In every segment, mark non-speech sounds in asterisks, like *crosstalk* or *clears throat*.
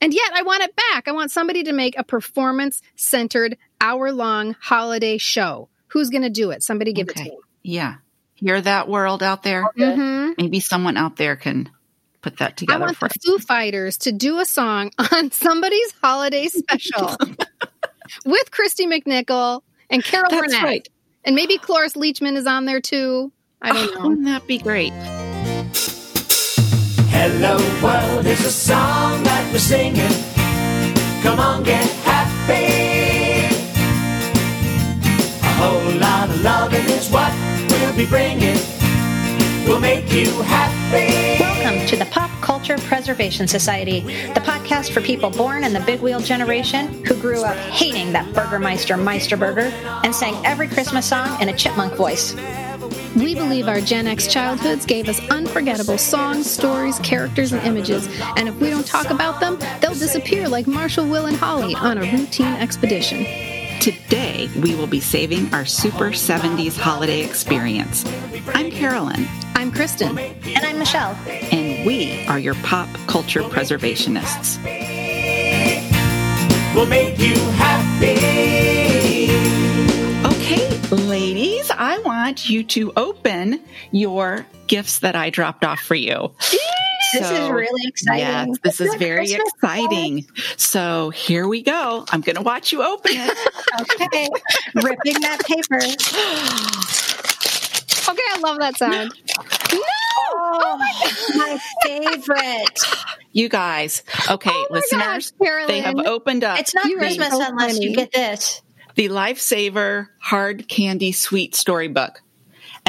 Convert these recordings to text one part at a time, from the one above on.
And yet I want it back. I want somebody to make a performance centered hour long holiday show. Who's going to do it? Somebody give Okay. it to me. Yeah. Hear that world out there? Mhm. Maybe someone out there can put that together. I want for the Foo Fighters to do a song *laughs* on somebody's holiday special *laughs* with Kristy McNichol and Carol That's Burnett. right. And maybe Cloris Leachman is on there too. I don't Oh, know. Wouldn't that be great? Hello world is a song that we're singing. Come on, get happy. A whole lot of loving is what we'll be bringing. We'll make you happy. Welcome to the Pop Culture Preservation Society, the podcast for people born in the big wheel generation who grew up hating that Burgermeister Meisterburger and sang every Christmas song in a chipmunk voice. We believe our Gen X childhoods gave us unforgettable songs, stories, characters, and images. And if we don't talk about them, they'll disappear like Marshall, Will, and Holly on a routine expedition. Today, we will be saving our Super 70s holiday experience. I'm Carolyn, I'm Kristen. And I'm Michelle. and we are your pop culture preservationists. We'll make you happy. I you to open your gifts that I dropped off for you. This is really exciting. Yes, this is Isn't very Christmas exciting. So here we go. I'm going to watch you open it. Okay. Ripping that paper. Okay, I love that sound. *gasps* Oh, oh my favorite. you guys, okay, Oh listeners, gosh, they have opened up It's not You Christmas unless funny. you get this. the Lifesaver Hard Candy Sweet Storybook.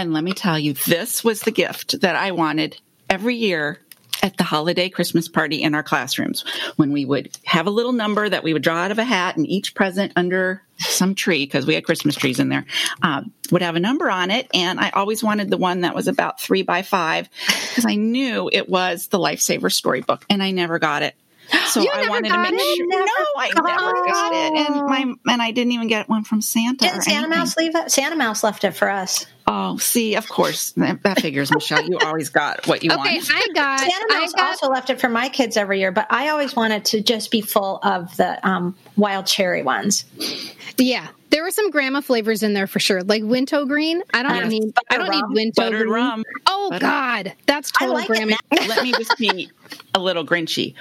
And let me tell you, this was the gift that I wanted every year at the holiday Christmas party in our classrooms when we would have a little number that we would draw out of a hat and each present under some tree because we had Christmas trees in there um, would have a number on it. And I always wanted the one that was about three by five because I knew it was the Lifesaver Storybook and I never got it. *gasps* So You I never wanted to got make it? sure. Never no, I never got it, and my and I didn't even get one from Santa. Didn't Santa anything. Mouse leave it? Santa Mouse left it for us. Oh, see, of course that, that figures, Michelle. You always got what you Okay, want. I *laughs* got. Santa I Mouse got also left it for my kids every year, but I always wanted to just be full of the um, wild cherry ones. yeah. There were some grandma flavors in there for sure, like Winto Green. I don't Yes, need. I don't rum. need Winto Buttered Green. rum. Oh Butter- God, that's total like grandma. Let me just be a little grinchy.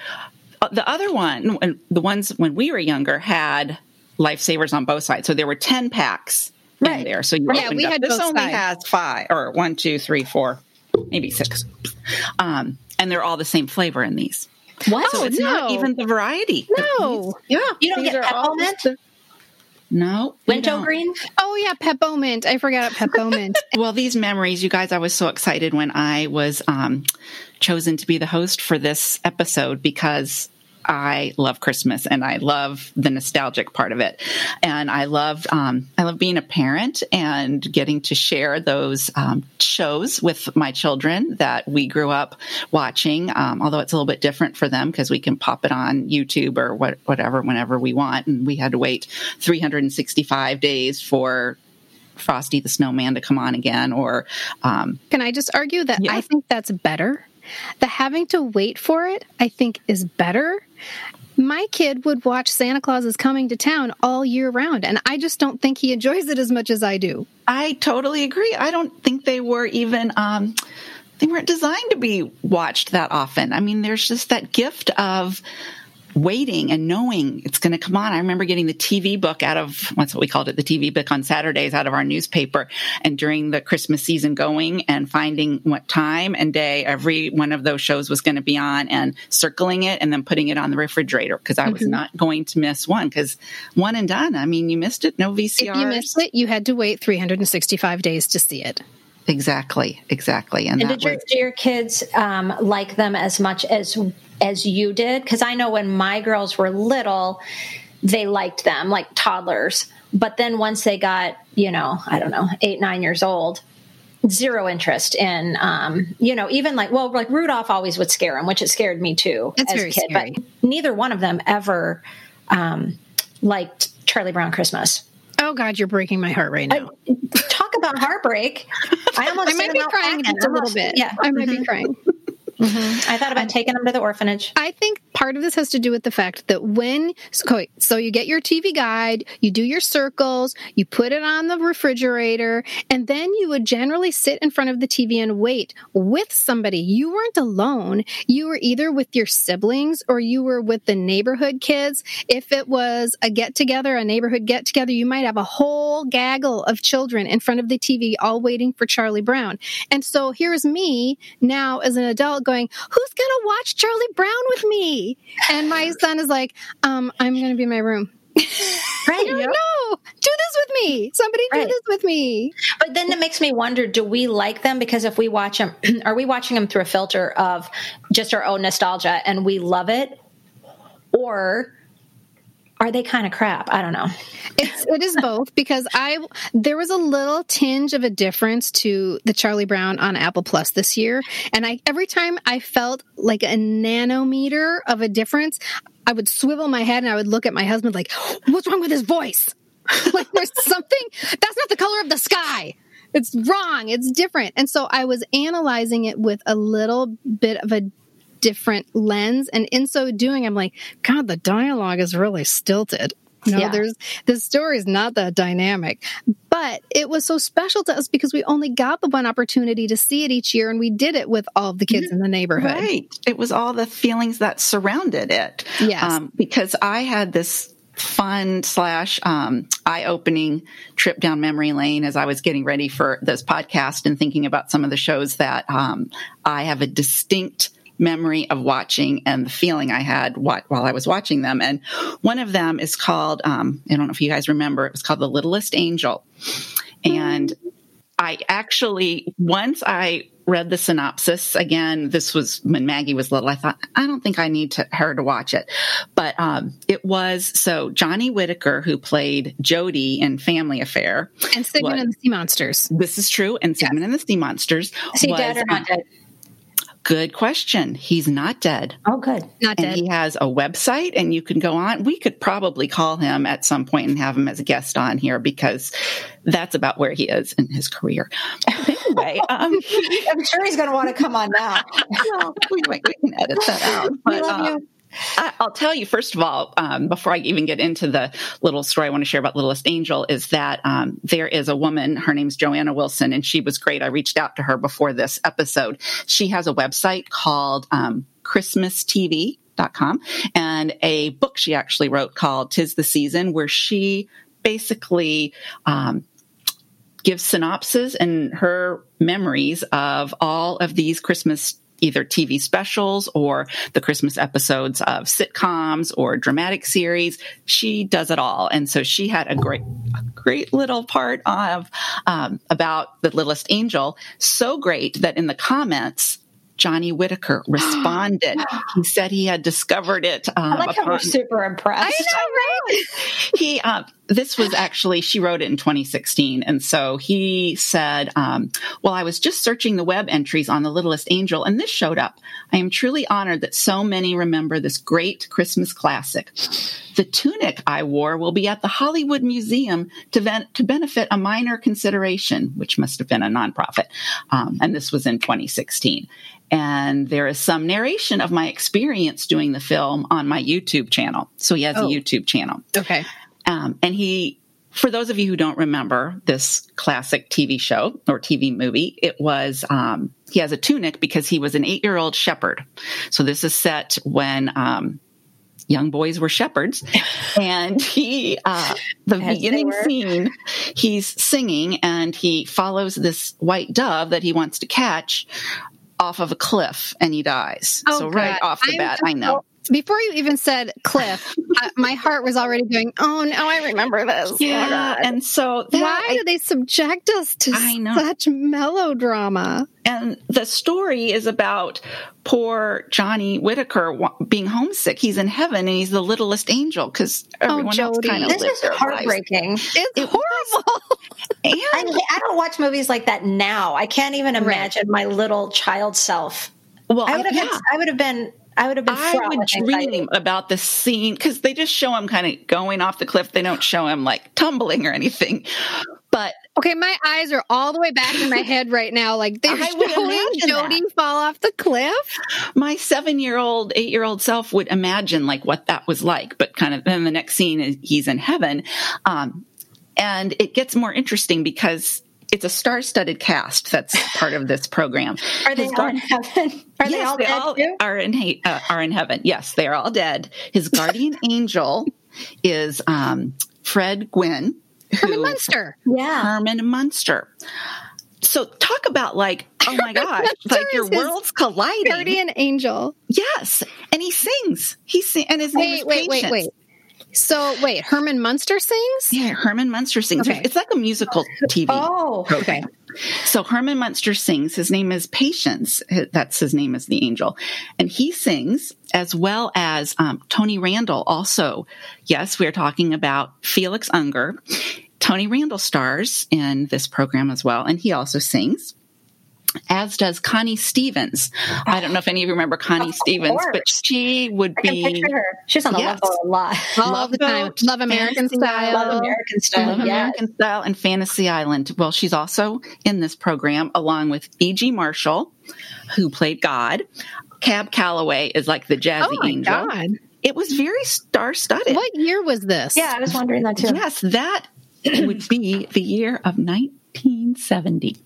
Uh, The other one, when- the ones when we were younger, had lifesavers on both sides, so there were ten packs in Right. there. So you Yeah, opened we up. had this both only sides. has five or one, two, three, four, maybe six, um, and they're all the same flavor in these. What? So it's not no. even the variety. No. Yeah, You don't these get peppermint? the- No, you Winto green? Oh yeah, peppermint. I forgot peppermint. *laughs* Well, these memories, you guys, I was so excited when I was um, chosen to be the host for this episode because I love Christmas and I love the nostalgic part of it, and I love um, I love being a parent and getting to share those um, shows with my children that we grew up watching. Um, although it's a little bit different for them because we can pop it on YouTube or what, whatever whenever we want, and we had to wait 365 days for Frosty the Snowman to come on again, or um, Can I just argue that Yeah. I think that's better? The having to wait for it, I think, is better. My kid would watch Santa Claus is coming to town all year round, and I just don't think he enjoys it as much as I do. I totally agree. I don't think they were even um, they weren't designed to be watched that often. I mean, there's just that gift of waiting and knowing it's going to come on. I remember getting the TV book out of what's what we called it, the TV book on Saturdays out of our newspaper, and during the Christmas season going and finding what time and day every one of those shows was going to be on, and circling it and then putting it on the refrigerator because I was not going to miss one because one and done. I mean, you missed it, no VCR. If you missed it, you had to wait 365 days to see it. Exactly, exactly. And, And that did your, was, do your kids um, like them as much as as you did? Because I know when my girls were little, they liked them like toddlers. But then once they got, you know, I don't know, eight nine years old, zero interest in, um, you know, even like well, like Rudolph always would scare them, which it scared me too It's as a kid. scary. But neither one of them ever um, liked Charlie Brown Christmas. Oh God, you're breaking my heart right now. Talk about heartbreak! I *laughs* almost I might be crying a little bit. Yeah, I might Mhm. be crying. *laughs* Mm-hmm. I thought about taking them to the orphanage. I think part of this has to do with the fact that when so, so you get your TV guide, you do your circles, you put it on the refrigerator, and then you would generally sit in front of the TV and wait with somebody. You weren't alone. You were either with your siblings or you were with the neighborhood kids. If it was a get together, a neighborhood get together, you might have a whole gaggle of children in front of the TV all waiting for Charlie Brown. And so here's me now as an adult going, who's to watch Charlie Brown with me? And my son is like, um, I'm to be in my room. *laughs* Right. No, no, do this with me. Somebody do Right. this with me. But then it makes me wonder: Do we like them because if we watch them, *clears throat* are we watching them through a filter of just our own nostalgia and we love it, or are they kind of crap? I don't know. It's it is both because I there was a little tinge of a difference to the Charlie Brown on Apple Plus this year, and I every time I felt like a nanometer of a difference, I would swivel my head and I would look at my husband like, "What's wrong with his voice? *laughs* like there's something that's not the color of the sky." It's wrong. It's different. And so I was analyzing it with a little bit of a different lens. And in so doing, I'm like, God, the dialogue is really stilted. No, Yeah. there's the story is not that dynamic, but it was so special to us because we only got the one opportunity to see it each year, and we did it with all of the kids in the neighborhood. Right. It was all the feelings that surrounded it. Yes. because I had this fun slash um, eye opening trip down memory lane as I was getting ready for this podcast and thinking about some of the shows that um, I have a distinct memory of watching and the feeling I had while I was watching them. And one of them is called, um, I don't know if you guys remember, it was called The Littlest Angel. And I actually, once I read the synopsis again, this was when Maggie was little. I thought, I don't think I need to, her to watch it. But um, it was so Johnny Whitaker, who played Jody in Family Affair. And Sigmund What? and the Sea Monsters. This is true. And Sigmund and the Sea Monsters. Is he was, dead or not um, dead? Good question. He's not dead. Oh, good. Not And dead. he has a website, and you can go on. We could probably call him at some point and have him as a guest on here because that's about where he is in his career. Anyway, *laughs* um, I'm sure he's going to want to come on now. well, we, we can edit that out. But, love you. um, I, I'll tell you first of all, um, before I even get into the little story I want to share about Littlest Angel, is that um, there is a woman. Her name's Joanna Wilson, and she was great. I reached out to her before this episode. She has a website called um, Christmas TV. And a book she actually wrote called Tis the Season, where she basically um, gives synopses and her memories of all of these Christmas either TV specials or the Christmas episodes of sitcoms or dramatic series. She does it all. And so she had a great, a great little part of, um, about the littlest angel. So great that in the comments, Johnny Whitaker *gasps* responded. he said he had discovered it. Um, I like how we're super impressed. I know, right? *laughs* he uh, this was actually she wrote it in 2016 and so he said um, well i was just searching the web entries on the littlest angel and this showed up. I am truly honored that so many remember this great christmas classic. The tunic i wore will be at the hollywood museum to, ven- to benefit a minor consideration which must have been a nonprofit. Um, and this was in 2016 and there is some narration of my experience doing the film on my youtube channel. So he has Oh. a youtube channel. Okay. Um, and he, for those of you who don't remember this classic TV show or TV movie, it was, um, he has a tunic because he was an eight year old shepherd. So this is set when, um, young boys were shepherds *laughs* and he uh the beginning scene he's singing and he follows this white dove that he wants to catch off of a cliff and he dies Oh, so right God. off the bat i know Before you even said Cliff, I, my heart was already going, oh, no, I remember this. Oh, yeah God. and so that, Why I do they subject us to I know. such melodrama? And the story is about poor Johnny Whitaker being homesick. He's in heaven and he's the littlest angel because oh, everyone else Jody. kind of This is heartbreaking. It's horrible. And I, I don't watch movies like that now. I can't even imagine my little child self. well, I would have yeah, been. I would have been. I would have been. I would with anxiety. dream about the scene because they just show him kind of going off the cliff. They don't show him like tumbling or anything. But Okay, my eyes are all the way back in my head right now. Like they're I would showing imagine Jody that. fall off the cliff. my seven year old, eight year old self would imagine like what that was like, but kind of then the next scene is he's in heaven. Um, and it gets more interesting because it's a star studded cast that's part of this program. *laughs* Are they His all in heaven? Are they all they dead all are in uh, are in heaven. Yes, they are all dead. His guardian *laughs* angel is um, Fred Gwynne, Herman Munster. Yeah. Herman Munster. So talk about like, oh my gosh, like your worlds colliding. Guardian angel. Yes, and he sings. He sing, and his name Wait, is wait, wait, wait. So wait, Herman Munster sings? Yeah, Herman Munster sings. Okay. It's like a musical TV. Oh, Okay. So Herman Munster sings. His name is Patience. That's his name as the angel, and he sings as well as um, Tony Randall. Also, yes, we are talking about Felix Unger. Tony Randall stars in this program as well, and he also sings. As does Connie Stevens. I don't know if any of you remember Connie Of Stevens, but she would I can be picture her. She's on the Yes. Love Boat a lot. All Love the time. Love American Fantasy style. Love American style. Love yes. American Style and Fantasy Island. Well, she's also in this program along with E.G. Marshall, who played God. Cab Calloway is like the jazzy Oh my angel. god. It was very star studded. What year was this? Yeah, I was wondering that too. Yes, that would be the year of 1970.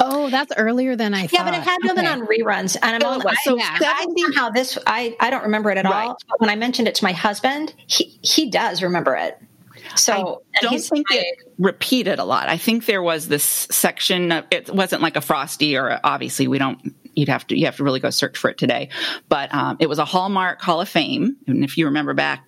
Oh, that's earlier than I thought. Yeah, but it had to been Okay. on reruns, and I'm Oh, so I, yeah. I somehow this I I don't remember it at Right. all. But when I mentioned it to my husband, he he does remember it. So I don't think my- it repeated a lot. I think there was this section. Of, it wasn't like a Frosty or a, obviously we don't. You'd have to you have to really go search for it today. But um, it was a Hallmark Hall of Fame, and if you remember back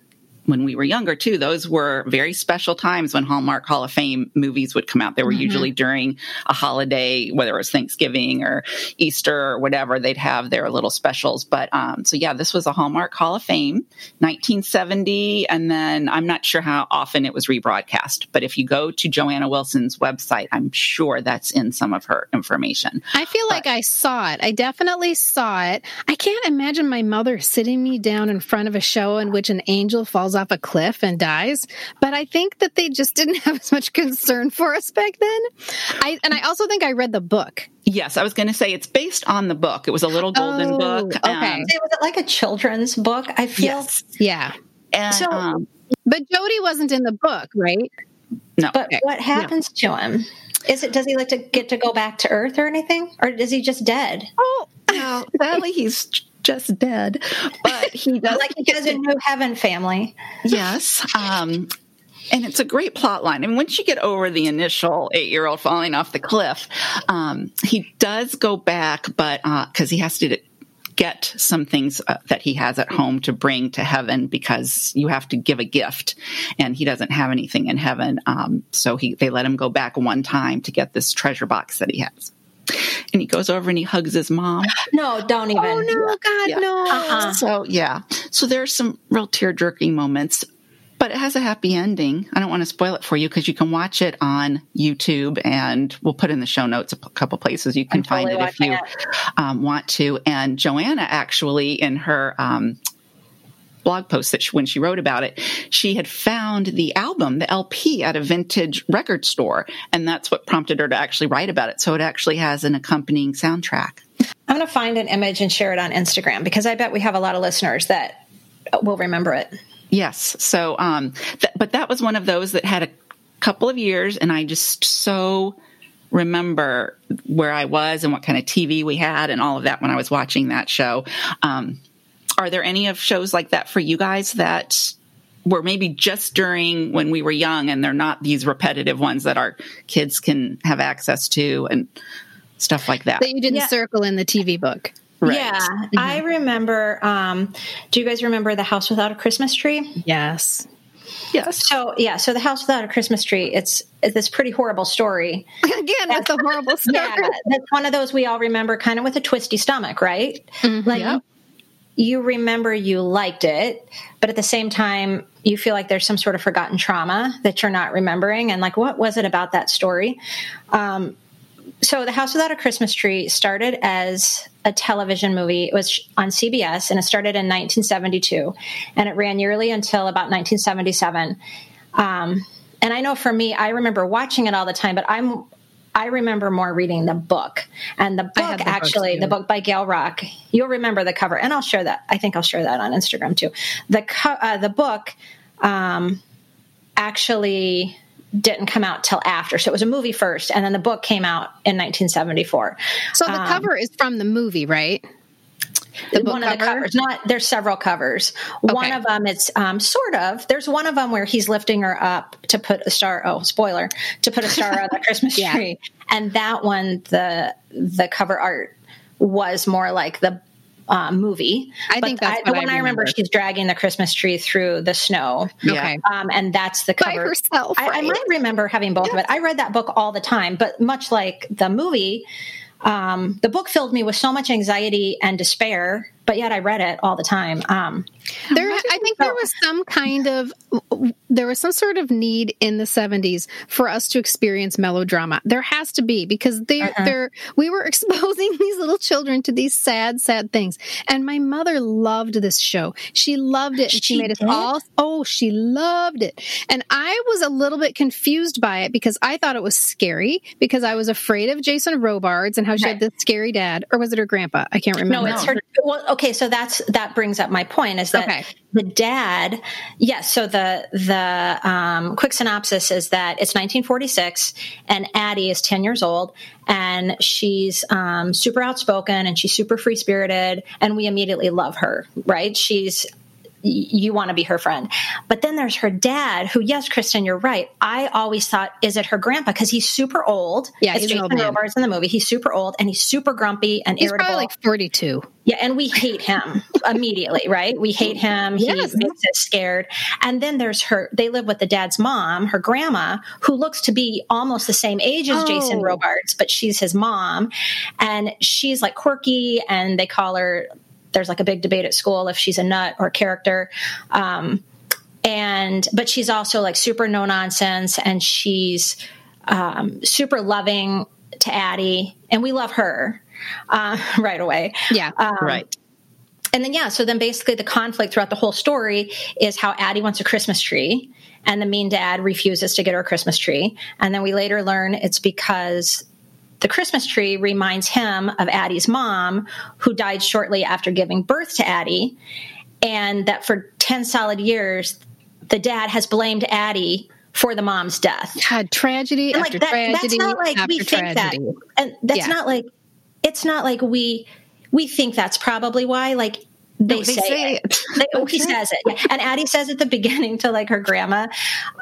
when we were younger too, those were very special times when Hallmark Hall of Fame movies would come out. They were usually during a holiday, whether it was Thanksgiving or Easter or whatever. They'd have their little specials. But um, so yeah, this was a Hallmark Hall of Fame, 1970, and then I'm not sure how often it was rebroadcast. But if you go to Joanna Wilson's website, I'm sure that's in some of her information. I feel like I saw it. I definitely saw it. I can't imagine my mother sitting me down in front of a show in which an angel falls off a cliff and dies. But I think that they just didn't *laughs* have as much concern for us back then. I and I also think I read the book. Yes, I was going to say it's based on the book. It was a little golden Oh, book. okay. um, Say, was it like a children's book? I feel yes, Yeah. and So- um, But Jody wasn't in the book, right? no, But Okay. what happens to him? Is it does he like to get to go back to Earth or anything, or is he just dead? Oh, well, sadly, he's j- just dead. But he *laughs* does Like he does in New Heaven Family. Yes. Um, and it's a great plot line. And once you get over the initial eight year old falling off the cliff, um, he does go back, but because he has to get some things uh, that he has at home to bring to heaven because you have to give a gift and he doesn't have anything in heaven um, so he they let him go back one time to get this treasure box that he has and he goes over and he hugs his mom *laughs* No, don't even. Oh no, God, Yeah. no. Uh-uh. so yeah, so there's some real tear jerking moments, but it has a happy ending. I don't want to spoil it for you because you can watch it on YouTube, and we'll put in the show notes a p- couple places you can I'm find totally it if you um, want to. And Joanna actually in her. Um, blog post that she, when she wrote about it she had found the album the lp at a vintage record store and that's what prompted her to actually write about it so it actually has an accompanying soundtrack I'm going to find an image and share it on Instagram because I bet we have a lot of listeners that will remember it. Yes. So, um, th- but that was one of those that had a couple of years, and I just so remember where I was and what kind of TV we had and all of that when I was watching that show. Um, are there any of shows like that for you guys that were maybe just during when we were young and they're not these repetitive ones that our kids can have access to and stuff like that? that you didn't Yeah. circle in the TV book. Right. Yeah, I remember. Um, do you guys remember the House Without a Christmas Tree? Yes. Yes. So yeah, so the House Without a Christmas Tree. It's, it's this pretty horrible story. *laughs* Again, with a horrible story. Yeah, that's one of those we all remember, kind of with a twisty stomach, right? Like Yep. You remember you liked it, but at the same time, you feel like there's some sort of forgotten trauma that you're not remembering, and like, what was it about that story? Um, so, The House Without a Christmas Tree started as a television movie. It was on CBS, and it started in 1972, and it ran yearly until about 1977. Um, and I know for me, I remember watching it all the time, but I'm I remember more reading the book. And the book, the actually the book by Gail Rock, you'll remember the cover. And I'll share that. I think I'll share that on Instagram too. The, co- uh, the book um, actually didn't come out till after. So it was a movie first, and then the book came out in 1974. So the Um, cover is from the movie, right? The book one of the covers. Not there's several covers. One of them it's um, sort of. There's one of them where he's lifting her up to put a star. Oh, spoiler! To put a star on the *laughs* Christmas Yeah. tree. And that one, the the cover art was more like the uh, movie. I But think that's the what I one I remember. remember. She's dragging the Christmas tree through the snow. Okay. Um, and that's the cover. By cover. herself, I, I might remember having both of it. I read that book all the time, but much like the movie, um, the book filled me with so much anxiety and despair. But yet I read it all the time. Um, There, I think there was some kind of there was some sort of need in the 70s for us to experience melodrama. There has to be because they Uh-uh. they're we were *laughs* exposing these little children to these sad sad things. And my mother loved this show. She loved it and she, She made us all oh, she loved it. And I was a little bit confused by it because I thought it was scary because I was afraid of Jason Robards and how she had this scary dad or was it her grandpa? I can't remember. no, it's her. Well, okay, so that's that brings up my point is that Okay. the dad. Yes, so the the um, quick synopsis is that it's 1946 and Addie is 10 years old and she's um, super outspoken and she's super free spirited and we immediately love her. Right? She's you want to be her friend. But then there's her dad, who, yes, Kristen, you're right. I always thought, is it her grandpa? Because he's super old. Yeah, It's he's Jason. Robards in the movie. He's super old and he's super grumpy and He's irritable. probably like 42. Yeah, and we hate him *laughs* immediately, right? We hate him. Yes. He makes us scared. And then there's her, they live with the dad's mom, her grandma, who looks to be almost the same age as Jason Oh. Robards, but she's his mom. And she's like quirky, and they call her, there's like a big debate at school if she's a nut or a character. Um, and, but she's also like super no nonsense, and she's um, super loving to Addie, and we love her uh, *laughs* right away. Yeah. Um, Right. and then yeah, so then basically the conflict throughout the whole story is how Addie wants a Christmas tree and the mean dad refuses to get her a Christmas tree. And then we later learn it's because the Christmas tree reminds him of Addie's mom, who died shortly after giving birth to Addie, and that for 10 solid years, the dad has blamed Addie for the mom's death. God, tragedy And after like that, tragedy that's not like after we think tragedy. that, and that's Yeah. not like it's not like we we think that's probably why. Like they, No, they say, say it. it. *laughs* They, oh, he says it, and Addie says at the beginning to like her grandma,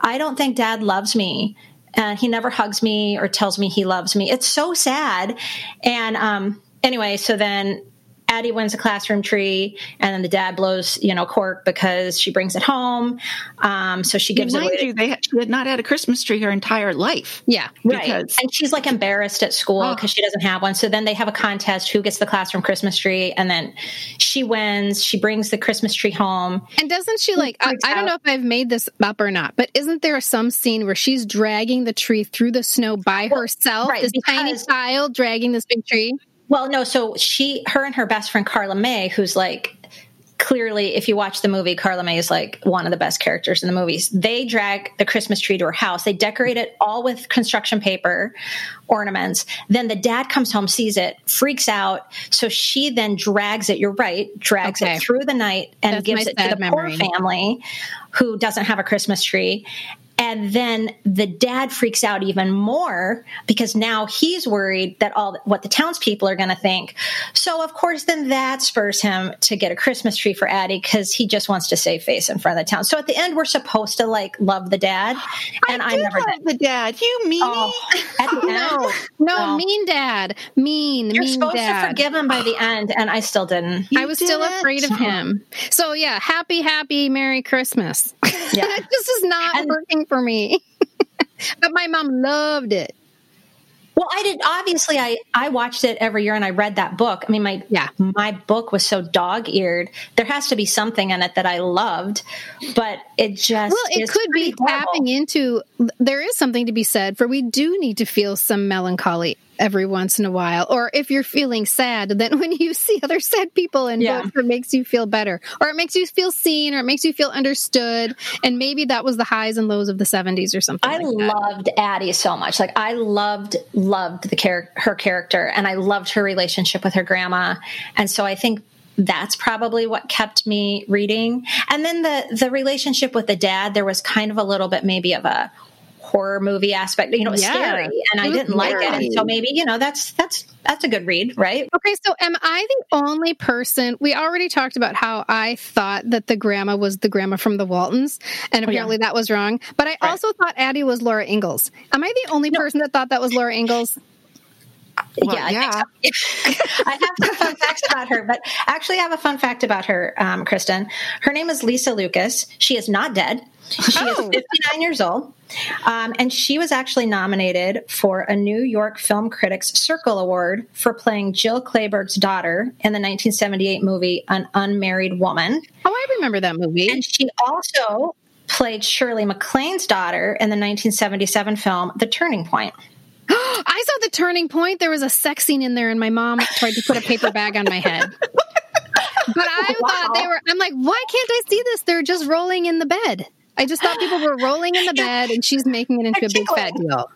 "I don't think Dad loves me." And he never hugs me or tells me he loves me. It's so sad. And um, anyway, so then Addie wins a classroom tree, and then the dad blows, you know, cork because she brings it home. Um, so she gives it Mind away. to- you, they had, she had not had a Christmas tree her entire life. Yeah. Right. because- And she's like embarrassed at school Oh. because she doesn't have one. So then they have a contest who gets the classroom Christmas tree. And then she wins. She brings the Christmas tree home. And doesn't she like? I, I don't know if I've made this up or not, but isn't there some scene where she's dragging the tree through the snow by herself? right, this tiny child dragging this big tree. Well, no. So she, her and her best friend Carla May, who's like, clearly, if you watch the movie, Carla May is like one of the best characters in the movies. They drag the Christmas tree to her house. They decorate it all with construction paper ornaments. Then the dad comes home, sees it, freaks out. So she then drags it. You're right, drags Okay. it through the night and That's gives it to the sad poor family who doesn't have a Christmas tree. And then the dad freaks out even more because now he's worried that all what the townspeople are going to think. So of course, then that spurs him to get a Christmas tree for Addie because he just wants to save face in front of the town. So at the end, we're supposed to like love the dad, and I, did never love did. the dad. You mean Oh, *laughs* No, no, No. mean dad, mean, you're mean supposed dad. to forgive him by the end, and I still didn't. You I was still didn't. afraid of him. So yeah, happy, happy, Merry Christmas. *laughs* Yeah. this is not And- working for me. *laughs* but my mom loved it. Well, I did. Obviously, I I watched it every year, and I read that book. I mean, my Yeah. my book was so dog eared. There has to be something in it that I loved, but it just Well, it could be horrible. tapping into. There is something to be said for we do need to feel some melancholy every once in a while. Or if you're feeling sad, then *laughs* when you see other sad people and Yeah. vote for makes you feel better. Or it makes you feel seen or it makes you feel understood. And maybe that was the highs and lows of the 70s or something. I like that. loved Addie so much. Like I loved loved the char- her character, and I loved her relationship with her grandma. And so I think that's probably what kept me reading. And then the the relationship with the dad, there was kind of a little bit maybe of a horror movie aspect. You know, it was Yeah. scary, and It I didn't like it. And so maybe you know that's that's that's a good read, right? Okay, so am I the only person? We already talked about how I thought that the grandma was the grandma from the Waltons, and oh, apparently that was wrong. But I also thought Addie was Laura Ingalls. Am I the only person that thought that was Laura Ingalls? Well, yeah, I yeah. think so. *laughs* I have some fun facts about her, but actually, I have a fun fact about her, um, Kristen. Her name is Lisa Lucas. She is not dead. She Oh. is 59 years old. Um, and she was actually nominated for a New York Film Critics Circle Award for playing Jill Clayburgh's daughter in the 1978 movie An Unmarried Woman. Oh, I remember that movie. And she also played Shirley MacLaine's daughter in the 1977 film The Turning Point. *gasps* I saw the turning point. There was a sex scene in there, and my mom tried to put a paper bag on my head. *laughs* But I thought they were. I'm like, why can't I see this? They're just rolling in the bed. I just thought people were rolling in the bed, and she's making it into a big fat deal.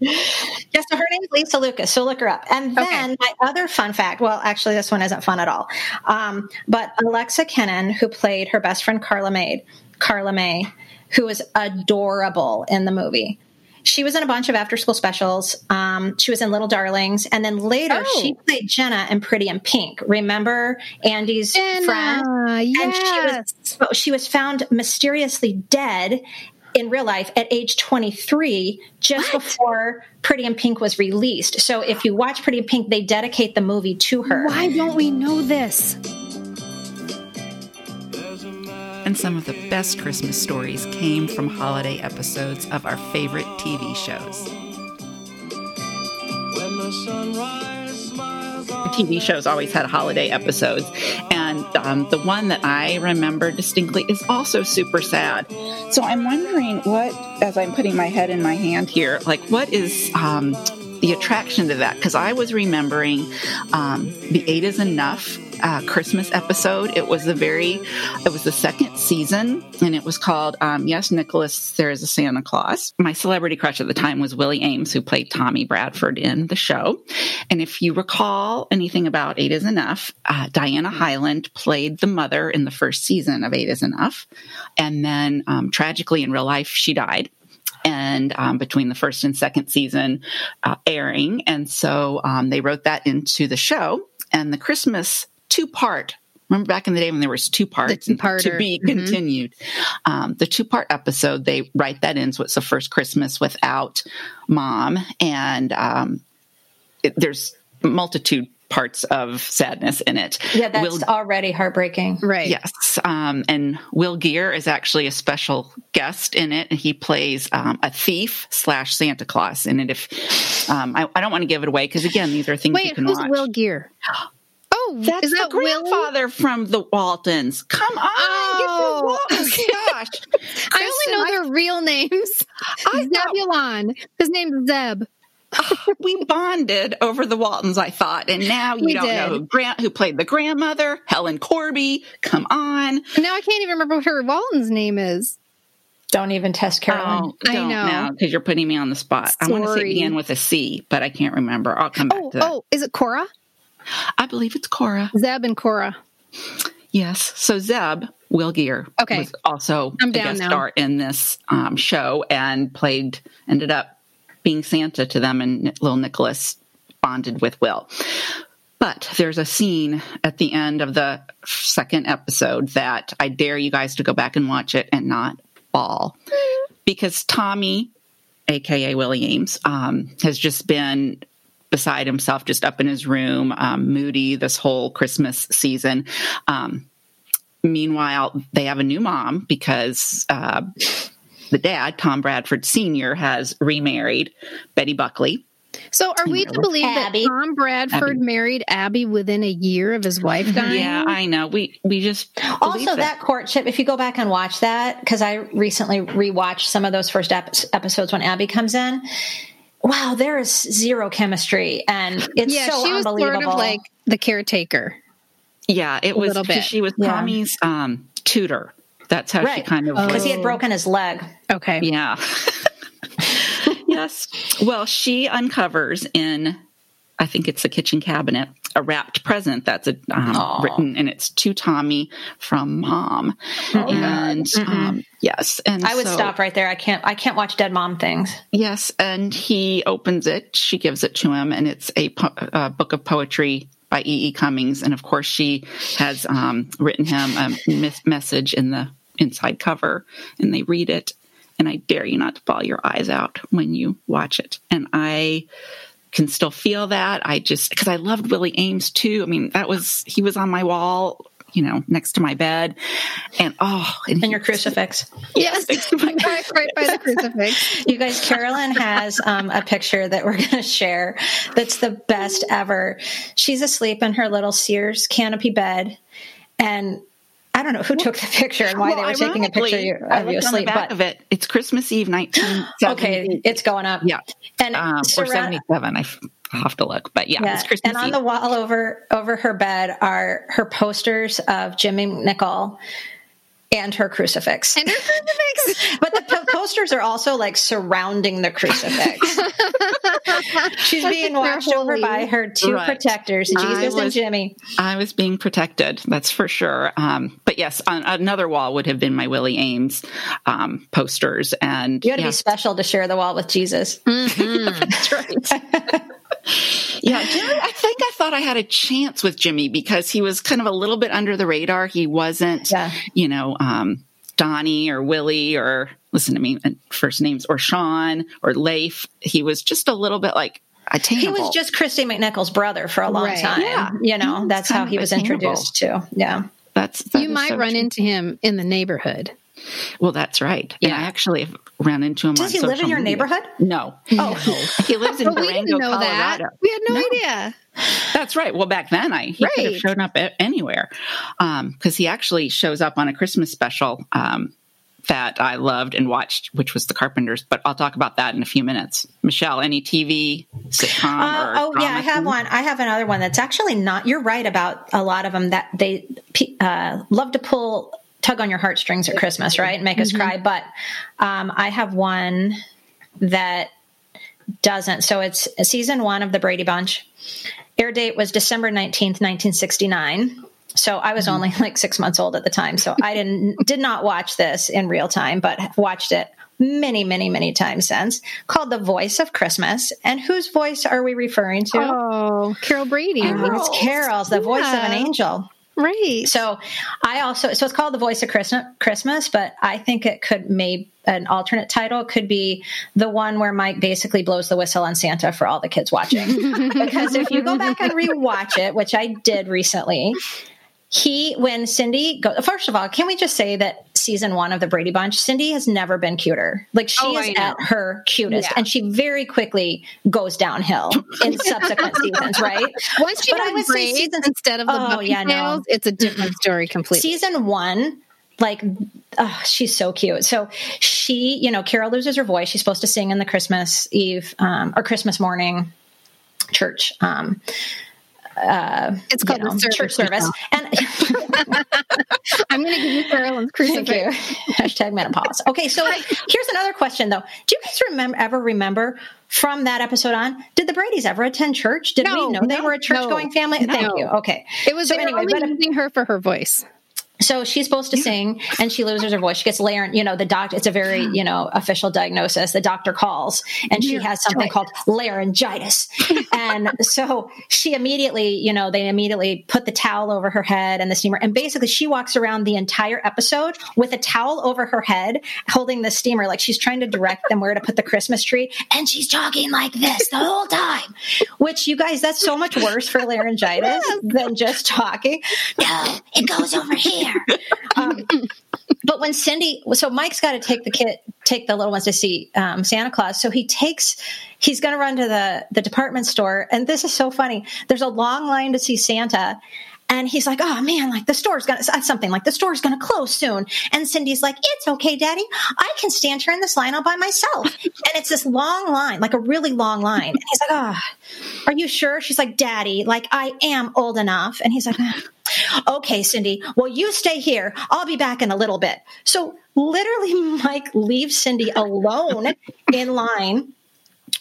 Yeah, so her name is Lisa Lucas. So look her up. And then my other fun fact well, actually, this one isn't fun at all. Um, but Alexa Kenin, who played her best friend Carla May, Carla May, who was adorable in the movie. She was in a bunch of after school specials. Um, she was in Little Darlings. And then later, Oh. she played Jenna in Pretty in Pink. Remember Andy's friend? Jenna, and she was she was found mysteriously dead in real life at age 23 just before pretty in pink was released so if you watch pretty in pink they dedicate the movie to her Why don't we know this? And some of the best Christmas stories came from holiday episodes of our favorite TV shows. TV shows always had holiday episodes, and um, the one that I remember distinctly is also super sad. So I'm wondering what, as I'm putting my head in my hand here, like what is um, the attraction to that? Because I was remembering um, the Eight is Enough uh, Christmas episode. It was the very, it was the second season, and it was called um, Yes, Nicholas, There is a Santa Claus. My celebrity crush at the time was Willie Aames, who played Tommy Bradford in the show. And if you recall anything about Eight is Enough, uh, Diana Hyland played the mother in the first season of Eight is Enough. And then um, tragically in real life, she died. And um, between the first and second season uh, airing. And so um, they wrote that into the show. And the Christmas two part, remember back in the day when there was two parts and two-parter. to be Mhm. continued. Um, the two part episode, they write that in. So it's the first Christmas without mom. And um, it, there's multitude parts of sadness in it. yeah that's Will- already heartbreaking Right. Yes. Um, and Will Geer is actually a special guest in it. And he plays um, a thief slash Santa Claus in it. If um, I, I don't want to give it away because, again, these are things you Wait, can who's watch. Will Geer? Oh, That's is that the Will? grandfather from the Waltons. Come on, Oh. get the oh. Waltons. *laughs* Gosh. I only know their real names. *laughs* I thought- Zebulon. His name's Zeb. Oh, we bonded over the Waltons, I thought, and now you We don't did. know who Grant who played the grandmother, Ellen Corby. Come on, Now I can't even remember what her Walton's name is. don't even test caroline oh, I don't know. because you're putting me on the spot. I want to say Sorry. begin with a C, but I can't remember. I'll come back Oh, to that. oh, is it Cora? I believe it's Cora. Zeb and Cora. Yes. So Zeb Will Geer Okay. was also I'm a guest now. star in this um, show and played ended up being Santa to them, and little Nicholas bonded with Will. But there's a scene at the end of the second episode that I dare you guys to go back and watch it and not bawl. Because Tommy, aka Willie Aames, um, has just been beside himself, just up in his room, um, moody this whole Christmas season. Um, meanwhile, they have a new mom because uh, the dad, Tom Bradford Sr., has remarried Betty Buckley. So are we to believe Abby. that Tom Bradford Abby. married Abby within a year of his wife dying? Yeah, I know. We we just also it. that courtship if you go back and watch that because i recently rewatched some of those first ep- episodes when abby comes in wow, there is zero chemistry, and it's yeah, so she was unbelievable. sort of like the caretaker. Yeah, it was bit. because she was Yeah. Tommy's um, tutor. That's how she kind of because was. he had broken his leg. Okay. Yeah. *laughs* yes. Well, she uncovers in, I think it's the kitchen cabinet, a wrapped present that's a, um, written, and it's to Tommy from mom. and um, yes, and I would so- stop right there. I can't. I can't watch dead mom things. Yes, and he opens it. She gives it to him, and it's a, po- a book of poetry by E. E. Cummings. And of course, she has um, written him a mis- message in the inside cover, and they read it. And I dare you not to bawl your eyes out when you watch it. And I can still feel that. I just because I loved Willie Aames too. I mean, that was he was on my wall, you know, next to my bed, and oh, and And your crucifix. Yes. *laughs* right, right by the crucifix. You guys, Carolyn has um, a picture that we're *laughs* going to share that's the best ever. She's asleep in her little Sears canopy bed. And I don't know who took the picture and why Well, they were taking a picture of you, ironically, I of you looked on the asleep. back But of it. It's Christmas Eve, nineteen okay, it's going up. Yeah. And um, or surround- 77 I f- I'll have to look but yeah, Yeah. it's christmas And on Eve. the wall over over her bed are her posters of Jimmy McNichol and her crucifix. And her crucifix. *laughs* But the po- posters are also like surrounding the crucifix. *laughs* She's being watched over by her two Right. protectors, Jesus and was- Jimmy. i was being protected that's for sure um, but yes on another wall would have been my willie aames um, posters and You had to yeah, be special to share the wall with Jesus. *laughs* that's right yeah Jimmy, i think i thought i had a chance with jimmy because he was kind of a little bit under the radar he wasn't Yeah. you know um, donnie or willie or listen to me uh, first names or sean or leif he was just a little bit like attainable He was just Kristy McNichol's brother for a long Right. time. Yeah. You know, that's how he of was attainable. introduced to. Yeah. that's that You might so run true. into him in the neighborhood. Well, that's right. And Yeah. I actually have ran into him. Does he live in your media. neighborhood? No. Oh, *laughs* He lives in *laughs* But we Durango, didn't know that. Colorado. We had no, No. idea. That's right. Well, back then, I he could have shown up anywhere because he actually shows up on a Christmas special um, that I loved and watched, which was The Carpenters. But I'll talk about that in a few minutes. Michelle, any TV sitcom? Uh, oh yeah, I have thing? one. I have another one that's actually not. You're right about a lot of them that they uh, love to pull tug on your heartstrings at Christmas, right, and make us cry. But um, I have one that doesn't. So it's season one of the Brady Bunch. Air date was December nineteenth, nineteen sixty nine. So I was only like six months old at the time. So I didn't *laughs* did not watch this in real time, but watched it many, many, many times since. Called The Voice of Christmas. And whose voice are we referring to? Oh, Carol Brady. It's Carol's, the voice of an angel. Right. So I also so it's called the voice of Christmas, but I think it could maybe an alternate title could be the one where Mike basically blows the whistle on Santa for all the kids watching. *laughs* because if you go back and rewatch it, which I did recently, he when Cindy go first of all, can we just say that season one of the Brady Bunch, Cindy has never been cuter. Like she Oh, is know. at her cutest, Yeah. and she very quickly goes downhill in *laughs* subsequent seasons, right? Once you have would say braids season- instead of the Oh, yeah, no. tails, it's a different story completely. season one like oh, she's so cute so she you know carol loses her voice she's supposed to sing in the christmas eve um, or christmas morning church um uh, it's you called know, the service. church service and *laughs* I'm going to give you Carolyn's thank crucifix. you hashtag menopause. Okay so here's another question though. Do you guys remember ever remember from that episode on did the brady's ever attend church? Did No, we know they were a church going no, family? Thank you. Okay. It was so anyway only but using her for her voice. So she's supposed to sing and she loses her voice. She gets laryn, you know, the doctor, it's a very, you know, official diagnosis. The doctor calls and she has something called laryngitis. *laughs* and so she immediately, you know, they immediately put the towel over her head and the steamer. And basically she walks around the entire episode with a towel over her head, holding the steamer, like she's trying to direct them where to put the Christmas tree. And she's talking like this the whole time, which you guys, that's so much worse for *laughs* laryngitis than just talking. No, it goes over here. Um, but when Cindy, so Mike's got to take the kid, take the little ones to see um, Santa Claus. So he takes, he's going to run to the the department store, and this is so funny. There's a long line to see Santa. And he's like, oh man, like the store's gonna, something like the store's gonna close soon. And Cindy's like, it's okay, daddy. I can stand here in this line all by myself. and it's this long line, like a really long line. And he's like, oh, are you sure? She's like, daddy, like I am old enough. And he's like, okay, Cindy, well, you stay here. I'll be back in a little bit. So literally, *laughs* Mike leaves Cindy alone in line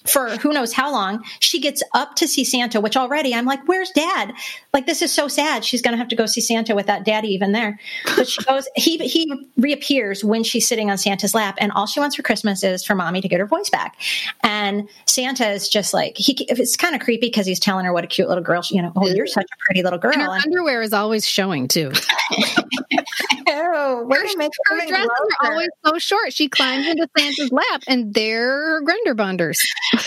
for who knows how long. She gets up to see Santa, which already I'm like, where's dad? Like, this is so sad. She's going to have to go see Santa without daddy even there. But she goes, he, he reappears when she's sitting on Santa's lap. And all she wants for Christmas is for mommy to get her voice back. And Santa is just like, he, it's kind of creepy because he's telling her what a cute little girl, she, you know, oh, you're such a pretty little girl. And her underwear is always showing too. *laughs* oh, her, her dresses are always so short. She climbs into Santa's lap, and they're her Grindr bonders. *laughs*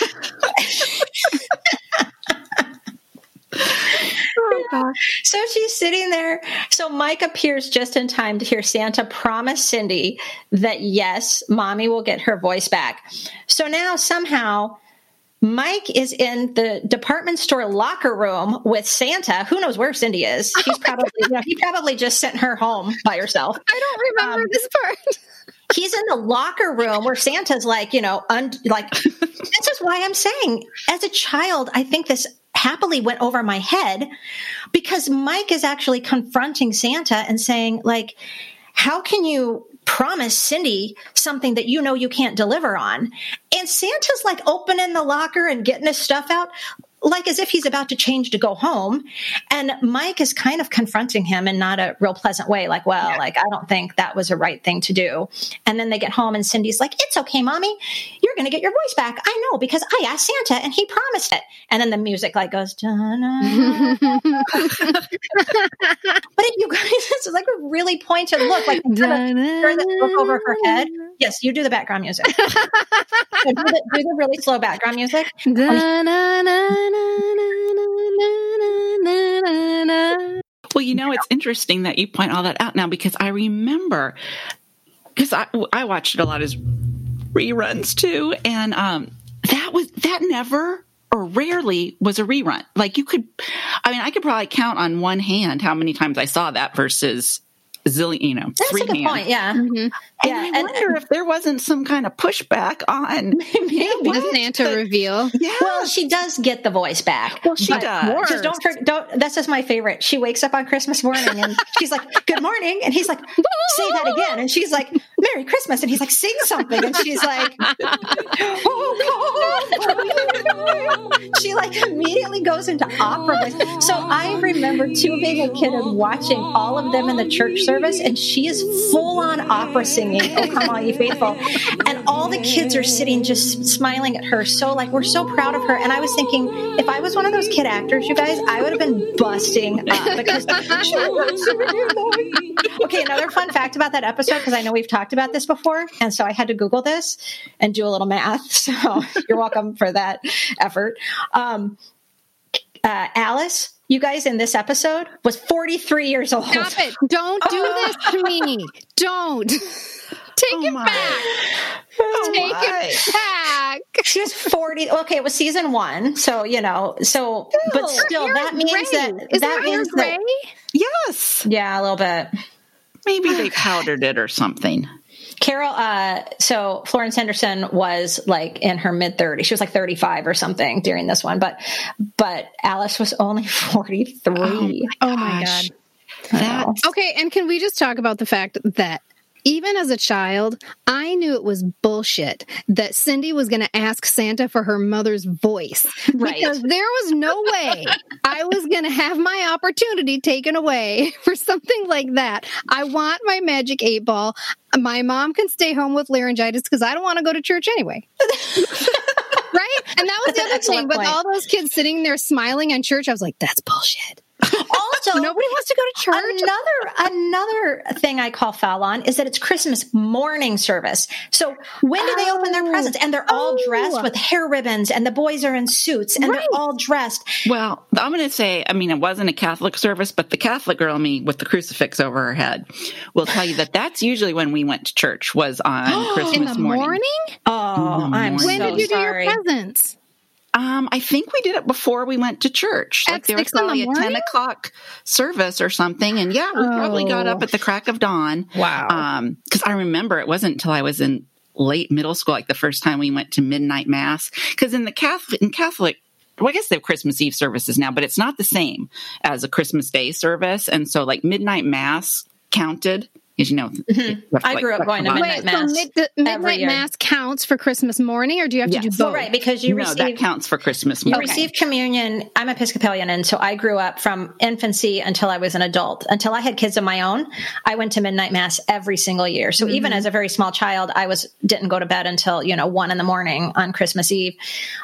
oh, so she's sitting there. So Mike appears just in time to hear Santa promise Cindy that yes, mommy will get her voice back. So now somehow Mike is in the department store locker room with Santa. Who knows where Cindy is? *laughs* He's probably you know, he probably just sent her home by herself. *laughs* I don't remember um, this part. *laughs* he's in the locker room where Santa's like, you know, un- like this is why I'm saying as a child, I think this happily went over my head because Mike is actually confronting Santa and saying like how can you promise Cindy something that you know you can't deliver on? And Santa's like opening the locker and getting his stuff out like as if he's about to change to go home. And Mike is kind of confronting him in not a real pleasant way, like, well, yeah. like, I don't think that was a right thing to do. And then they get home and Cindy's like, it's okay, mommy. You're going to get your voice back. I know because I asked Santa and he promised it. And then the music like goes, but if you guys, this is like a really pointed look, like that look over her head. Yes, you do the background music. *laughs* so do, the, do, the, really slow background music. Well, you know, it's interesting that you point all that out now because I remember because I I watched it a lot as reruns too, and um, that was that never or rarely was a rerun. Like you could, I mean, I could probably count on one hand how many times I saw that versus zillion, you know, That's three a good hand. point. Yeah. Mm-hmm. Yeah. And I and, wonder if there wasn't some kind of pushback on *laughs* maybe the Santa the, reveal. Yeah. Well, she does get the voice back. Well, she does. Just don't, forget, don't, that's just my favorite. She wakes up on Christmas morning and she's like, good morning. And he's like, say that again. And she's like, Merry Christmas. And he's like, sing something. And she's like, *laughs* oh, *laughs* she like immediately goes into opera voice. So I remember too being a kid and watching all of them in the church service. And she is full on opera singing singing, Oh Come All Ye Faithful. And all the kids are sitting just smiling at her. So, like, we're so proud of her. And I was thinking, if I was one of those kid actors, you guys, I would have been busting up because *laughs* Okay, another fun fact about that episode, because I know we've talked about this before. And so I had to Google this and do a little math. *laughs* So you're welcome for that effort. Um, uh, Alice you guys in this episode was 43 years old. Stop it. Don't do *laughs* this to me. Don't. Take oh it my. back. Oh Take my. it back. She was 40. Okay, it was season one. So, you know, so, still, but still, that means gray. that. Is that means gray? That, yes. Yeah, a little bit. Maybe they powdered it or something. Carol, uh, so Florence Henderson was like in her mid 30s. She was like 35 or something during this one, but but Alice was only *laughs* 43. Oh, oh my god. That, okay, and can we just talk about the fact that even as a child, I knew it was bullshit that Cindy was going to ask Santa for her mother's voice. *laughs* Right. Because there was no way I was going to have my opportunity taken away *laughs* for something like that. I want my magic eight ball. My mom can stay home with laryngitis because I don't want to go to church anyway. *laughs* right? And that was the other thing. With all those kids sitting there smiling in church, I was like, that's bullshit. Also, nobody wants to go to church. Another another thing I call foul on is that it's Christmas morning service. So when do they open their oh. presents? And they're all oh. dressed with hair ribbons, and the boys are in suits, and right. they're all dressed. Well, I'm going to say, I mean, it wasn't a Catholic service, but the Catholic girl me with the crucifix over her head will tell you that that's usually when we went to church was on *gasps* Christmas in the morning. morning? Oh, I'm when so did you sorry. do your presents? Um, I think we did it before we went to church. At like there was in the probably a ten o'clock service or something, and yeah, we probably got Oh. up at the crack of dawn. Wow. Um, because I remember it wasn't until I was in late middle school, like the first time we went to midnight mass. Because in the Catholic, in Catholic, well, I guess they have Christmas Eve services now, but it's not the same as a Christmas Day service. And so, like midnight mass counted, as you know. you have to, I grew up click going to midnight Wait, so mass mid- midnight mass counts for Christmas morning, or do you have to Yes. do both? Well, right, because you no, receive that counts for Christmas You morning. receive communion. I'm Episcopalian, and so I grew up from infancy until I was an adult. Until I had kids of my own, I went to midnight mass every single year. So even Mm-hmm. as a very small child, I was didn't go to bed until you know one in the morning on Christmas Eve,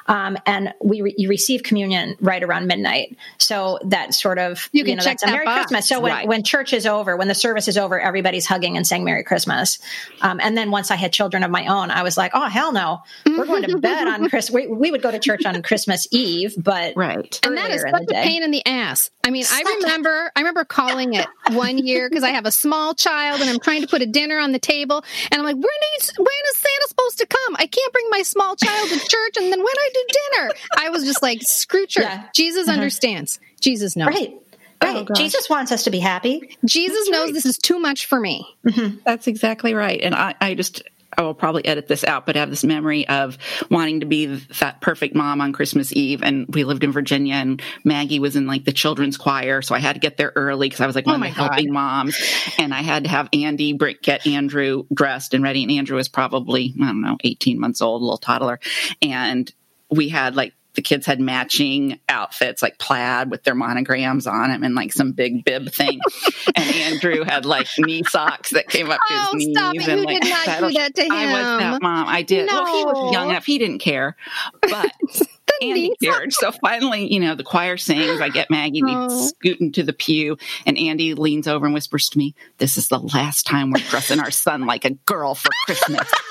um, and we re- you receive communion right around midnight. So that sort of You can know check that's a that Merry box. Christmas. So when Right. when church is over, when the service is over, everybody's hugging and saying Merry Christmas. Um, and then once I had children of my own, I was like, oh hell no, we're going to *laughs* bed on Christmas. We, we would go to church on Christmas Eve, but right. and that is such the a day. pain in the ass. I mean, I Such a- remember, I remember calling it one year because I have a small child and I'm trying to put a dinner on the table, and I'm like, when is when is Santa supposed to come? I can't bring my small child to church, and then when I do dinner, I was just like, screw church. Yeah. Jesus understands. Jesus knows. Right. Right. Oh, gosh. Jesus wants us to be happy. Jesus knows this is too much for me. Mm-hmm. That's exactly right. And I, I just, I will probably edit this out, but I have this memory of wanting to be that perfect mom on Christmas Eve. And we lived in Virginia and Maggie was in like the children's choir. So I had to get there early because I was like one Oh of my the helping moms. And I had to have Andy bring, get Andrew dressed and ready. And Andrew was probably, I don't know, 18 months old, a little toddler. And we had like, the kids had matching outfits like plaid with their monograms on them and like some big bib thing. *laughs* and Andrew had like knee socks that came up to his Oh, knees. stop it. and You like did not do that to him? I was that mom. I did. Well, he was young enough. He didn't care. But *laughs* Andy cared. So finally, you know, the choir sings. I get Maggie. We Oh. scoot into the pew, and Andy leans over and whispers to me, "This is the last time we're dressing our son like a girl for Christmas." *laughs*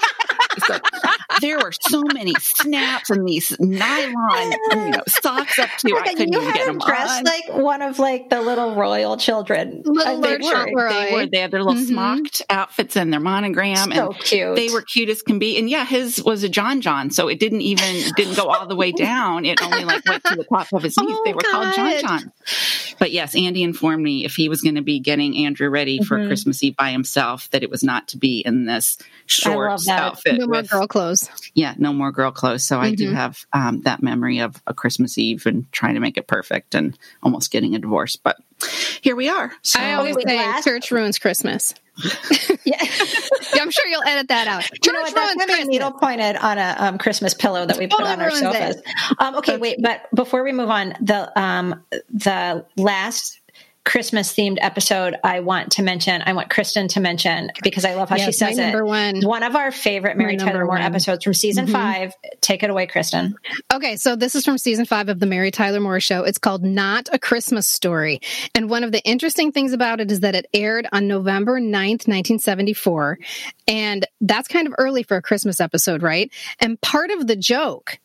So there were so many snaps and these nylon, you know, socks up to. I couldn't you even get them him dressed on. like one of like the little royal children. Little they were, they were. They had their little Mhm. smocked outfits and their monogram, So and cute. they were cute as can be. And yeah, his was a John John, so it didn't even didn't go all the way *laughs* down. It only like went to the top of his knees. Oh, they were called John God. John. But yes, Andy informed me if he was going to be getting Andrew ready for Mhm. Christmas Eve by himself, that it was not to be in this short love that. Outfit. No more with- girl clothes. yeah, no more girl clothes. So I do Mhm. have um, that memory of a Christmas Eve and trying to make it perfect and almost getting a divorce. But here we are. So I always say last- church ruins Christmas. *laughs* yeah. *laughs* Yeah, I'm sure you'll edit that out. Church You know what? That's ruins going to be Christmas. needle pointed on a um, Christmas pillow that we put Totally on our sofas. Um, okay, wait, but before we move on, the um, the last Christmas themed episode I want to mention, I want Kristen to mention because I love how she Yes, my says it. one. One of our favorite Mary number Tyler Moore one. episodes from season Mhm. five. Take it away, Kristen. Okay, so this is from season five of the Mary Tyler Moore Show. It's called Not a Christmas Story. And one of the interesting things about it is that it aired on November 9th, 1974. And that's kind of early for a Christmas episode, right? And part of the joke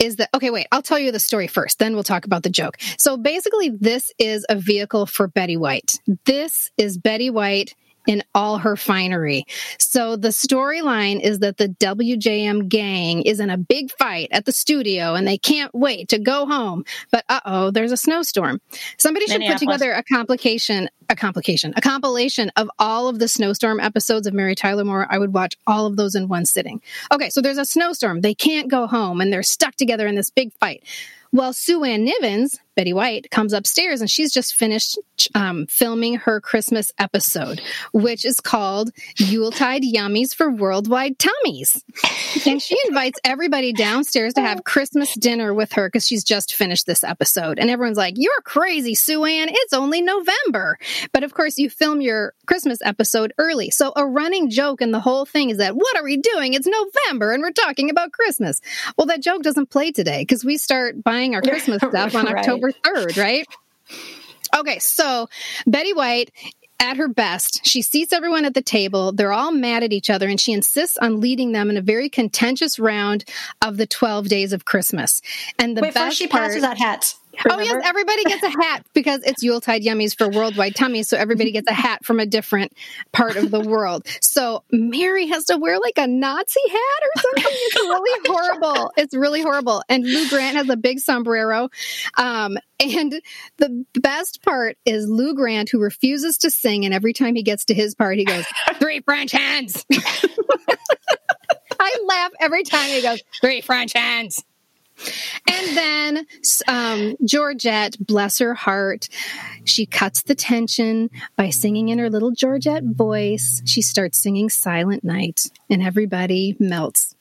is that, okay, wait, I'll tell you the story first, then we'll talk about the joke. So basically, this is a vehicle for Betty White. This is Betty White in all her finery. So the storyline is that the WJM gang is in a big fight at the studio and they can't wait to go home. But uh oh, there's a snowstorm. Somebody should put together a complication, a complication, a compilation of all of the snowstorm episodes of Mary Tyler Moore. I would watch all of those in one sitting. Okay, so there's a snowstorm. They can't go home and they're stuck together in this big fight. Well, Sue Ann Nivens, Betty White, comes upstairs and she's just finished um, filming her Christmas episode, which is called Yuletide Yummies for Worldwide Tummies. and she invites everybody downstairs to have Christmas dinner with her because she's just finished this episode. And everyone's like, You're crazy, Sue Ann. It's only November. But of course, you film your Christmas episode early. So a running joke in the whole thing is that, What are we doing? It's November and we're talking about Christmas. Well, that joke doesn't play today because we start buying our *laughs* Christmas stuff on Right. October 3rd, right? Okay, so Betty White at her best, she seats everyone at the table. They're all mad at each other, and she insists on leading them in a very contentious round of the 12 days of Christmas. And the Wait, best first she part, passes out hats. Oh yes, everybody gets a hat because it's Yuletide Yummies for Worldwide Tummies, so everybody gets a hat from a different part of the *laughs* world. So Mary has to wear like a Nazi hat or something. It's really *laughs* horrible. It's really horrible. And Lou Grant has a big sombrero. Um, and the best part is Lou Grant, who refuses to sing, and every time he gets to his part, he goes, *laughs* Three French hens. I laugh every time he goes, Three French hens. And then um, Georgette, bless her heart, she cuts the tension by singing in her little Georgette voice. She starts singing Silent Night, and everybody melts.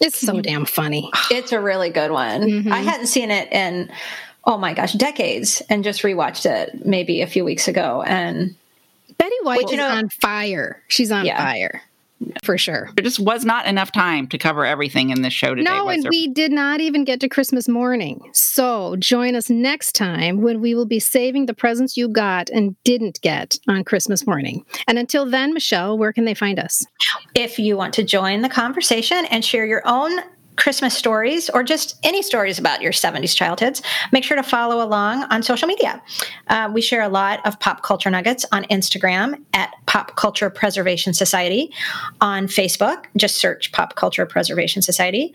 It's so damn funny. It's a really good one. Mm-hmm. I hadn't seen it in, oh my gosh, decades and just rewatched it maybe a few weeks ago. And Betty White Well, you is know- on fire. She's on Yeah. fire for sure. There just was not enough time to cover everything in this show today. No, was and there? we did not even get to Christmas morning. So join us next time when we will be saving the presents you got and didn't get on Christmas morning. And until then, Michelle, where can they find us? if you want to join the conversation and share your own Christmas stories or just any stories about your 70s childhoods, make sure to follow along on social media. Uh, we share a lot of pop culture nuggets on Instagram at Pop Culture Preservation Society, on Facebook, just search Pop Culture Preservation Society,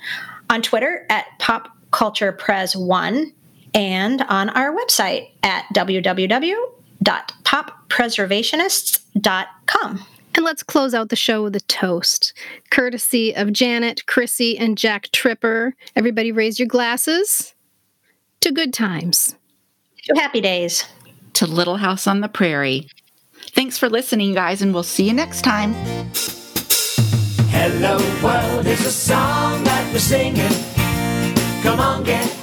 on Twitter at Pop Culture Pres 1, and on our website at www.poppreservationists.com. And let's close out the show with a toast, courtesy of Janet, Chrissy, and Jack Tripper. Everybody raise your glasses to good times. to happy days. to Little House on the Prairie. Thanks for listening, guys, and we'll see you next time. Hello world is a song that we're singing. Come on, get happy.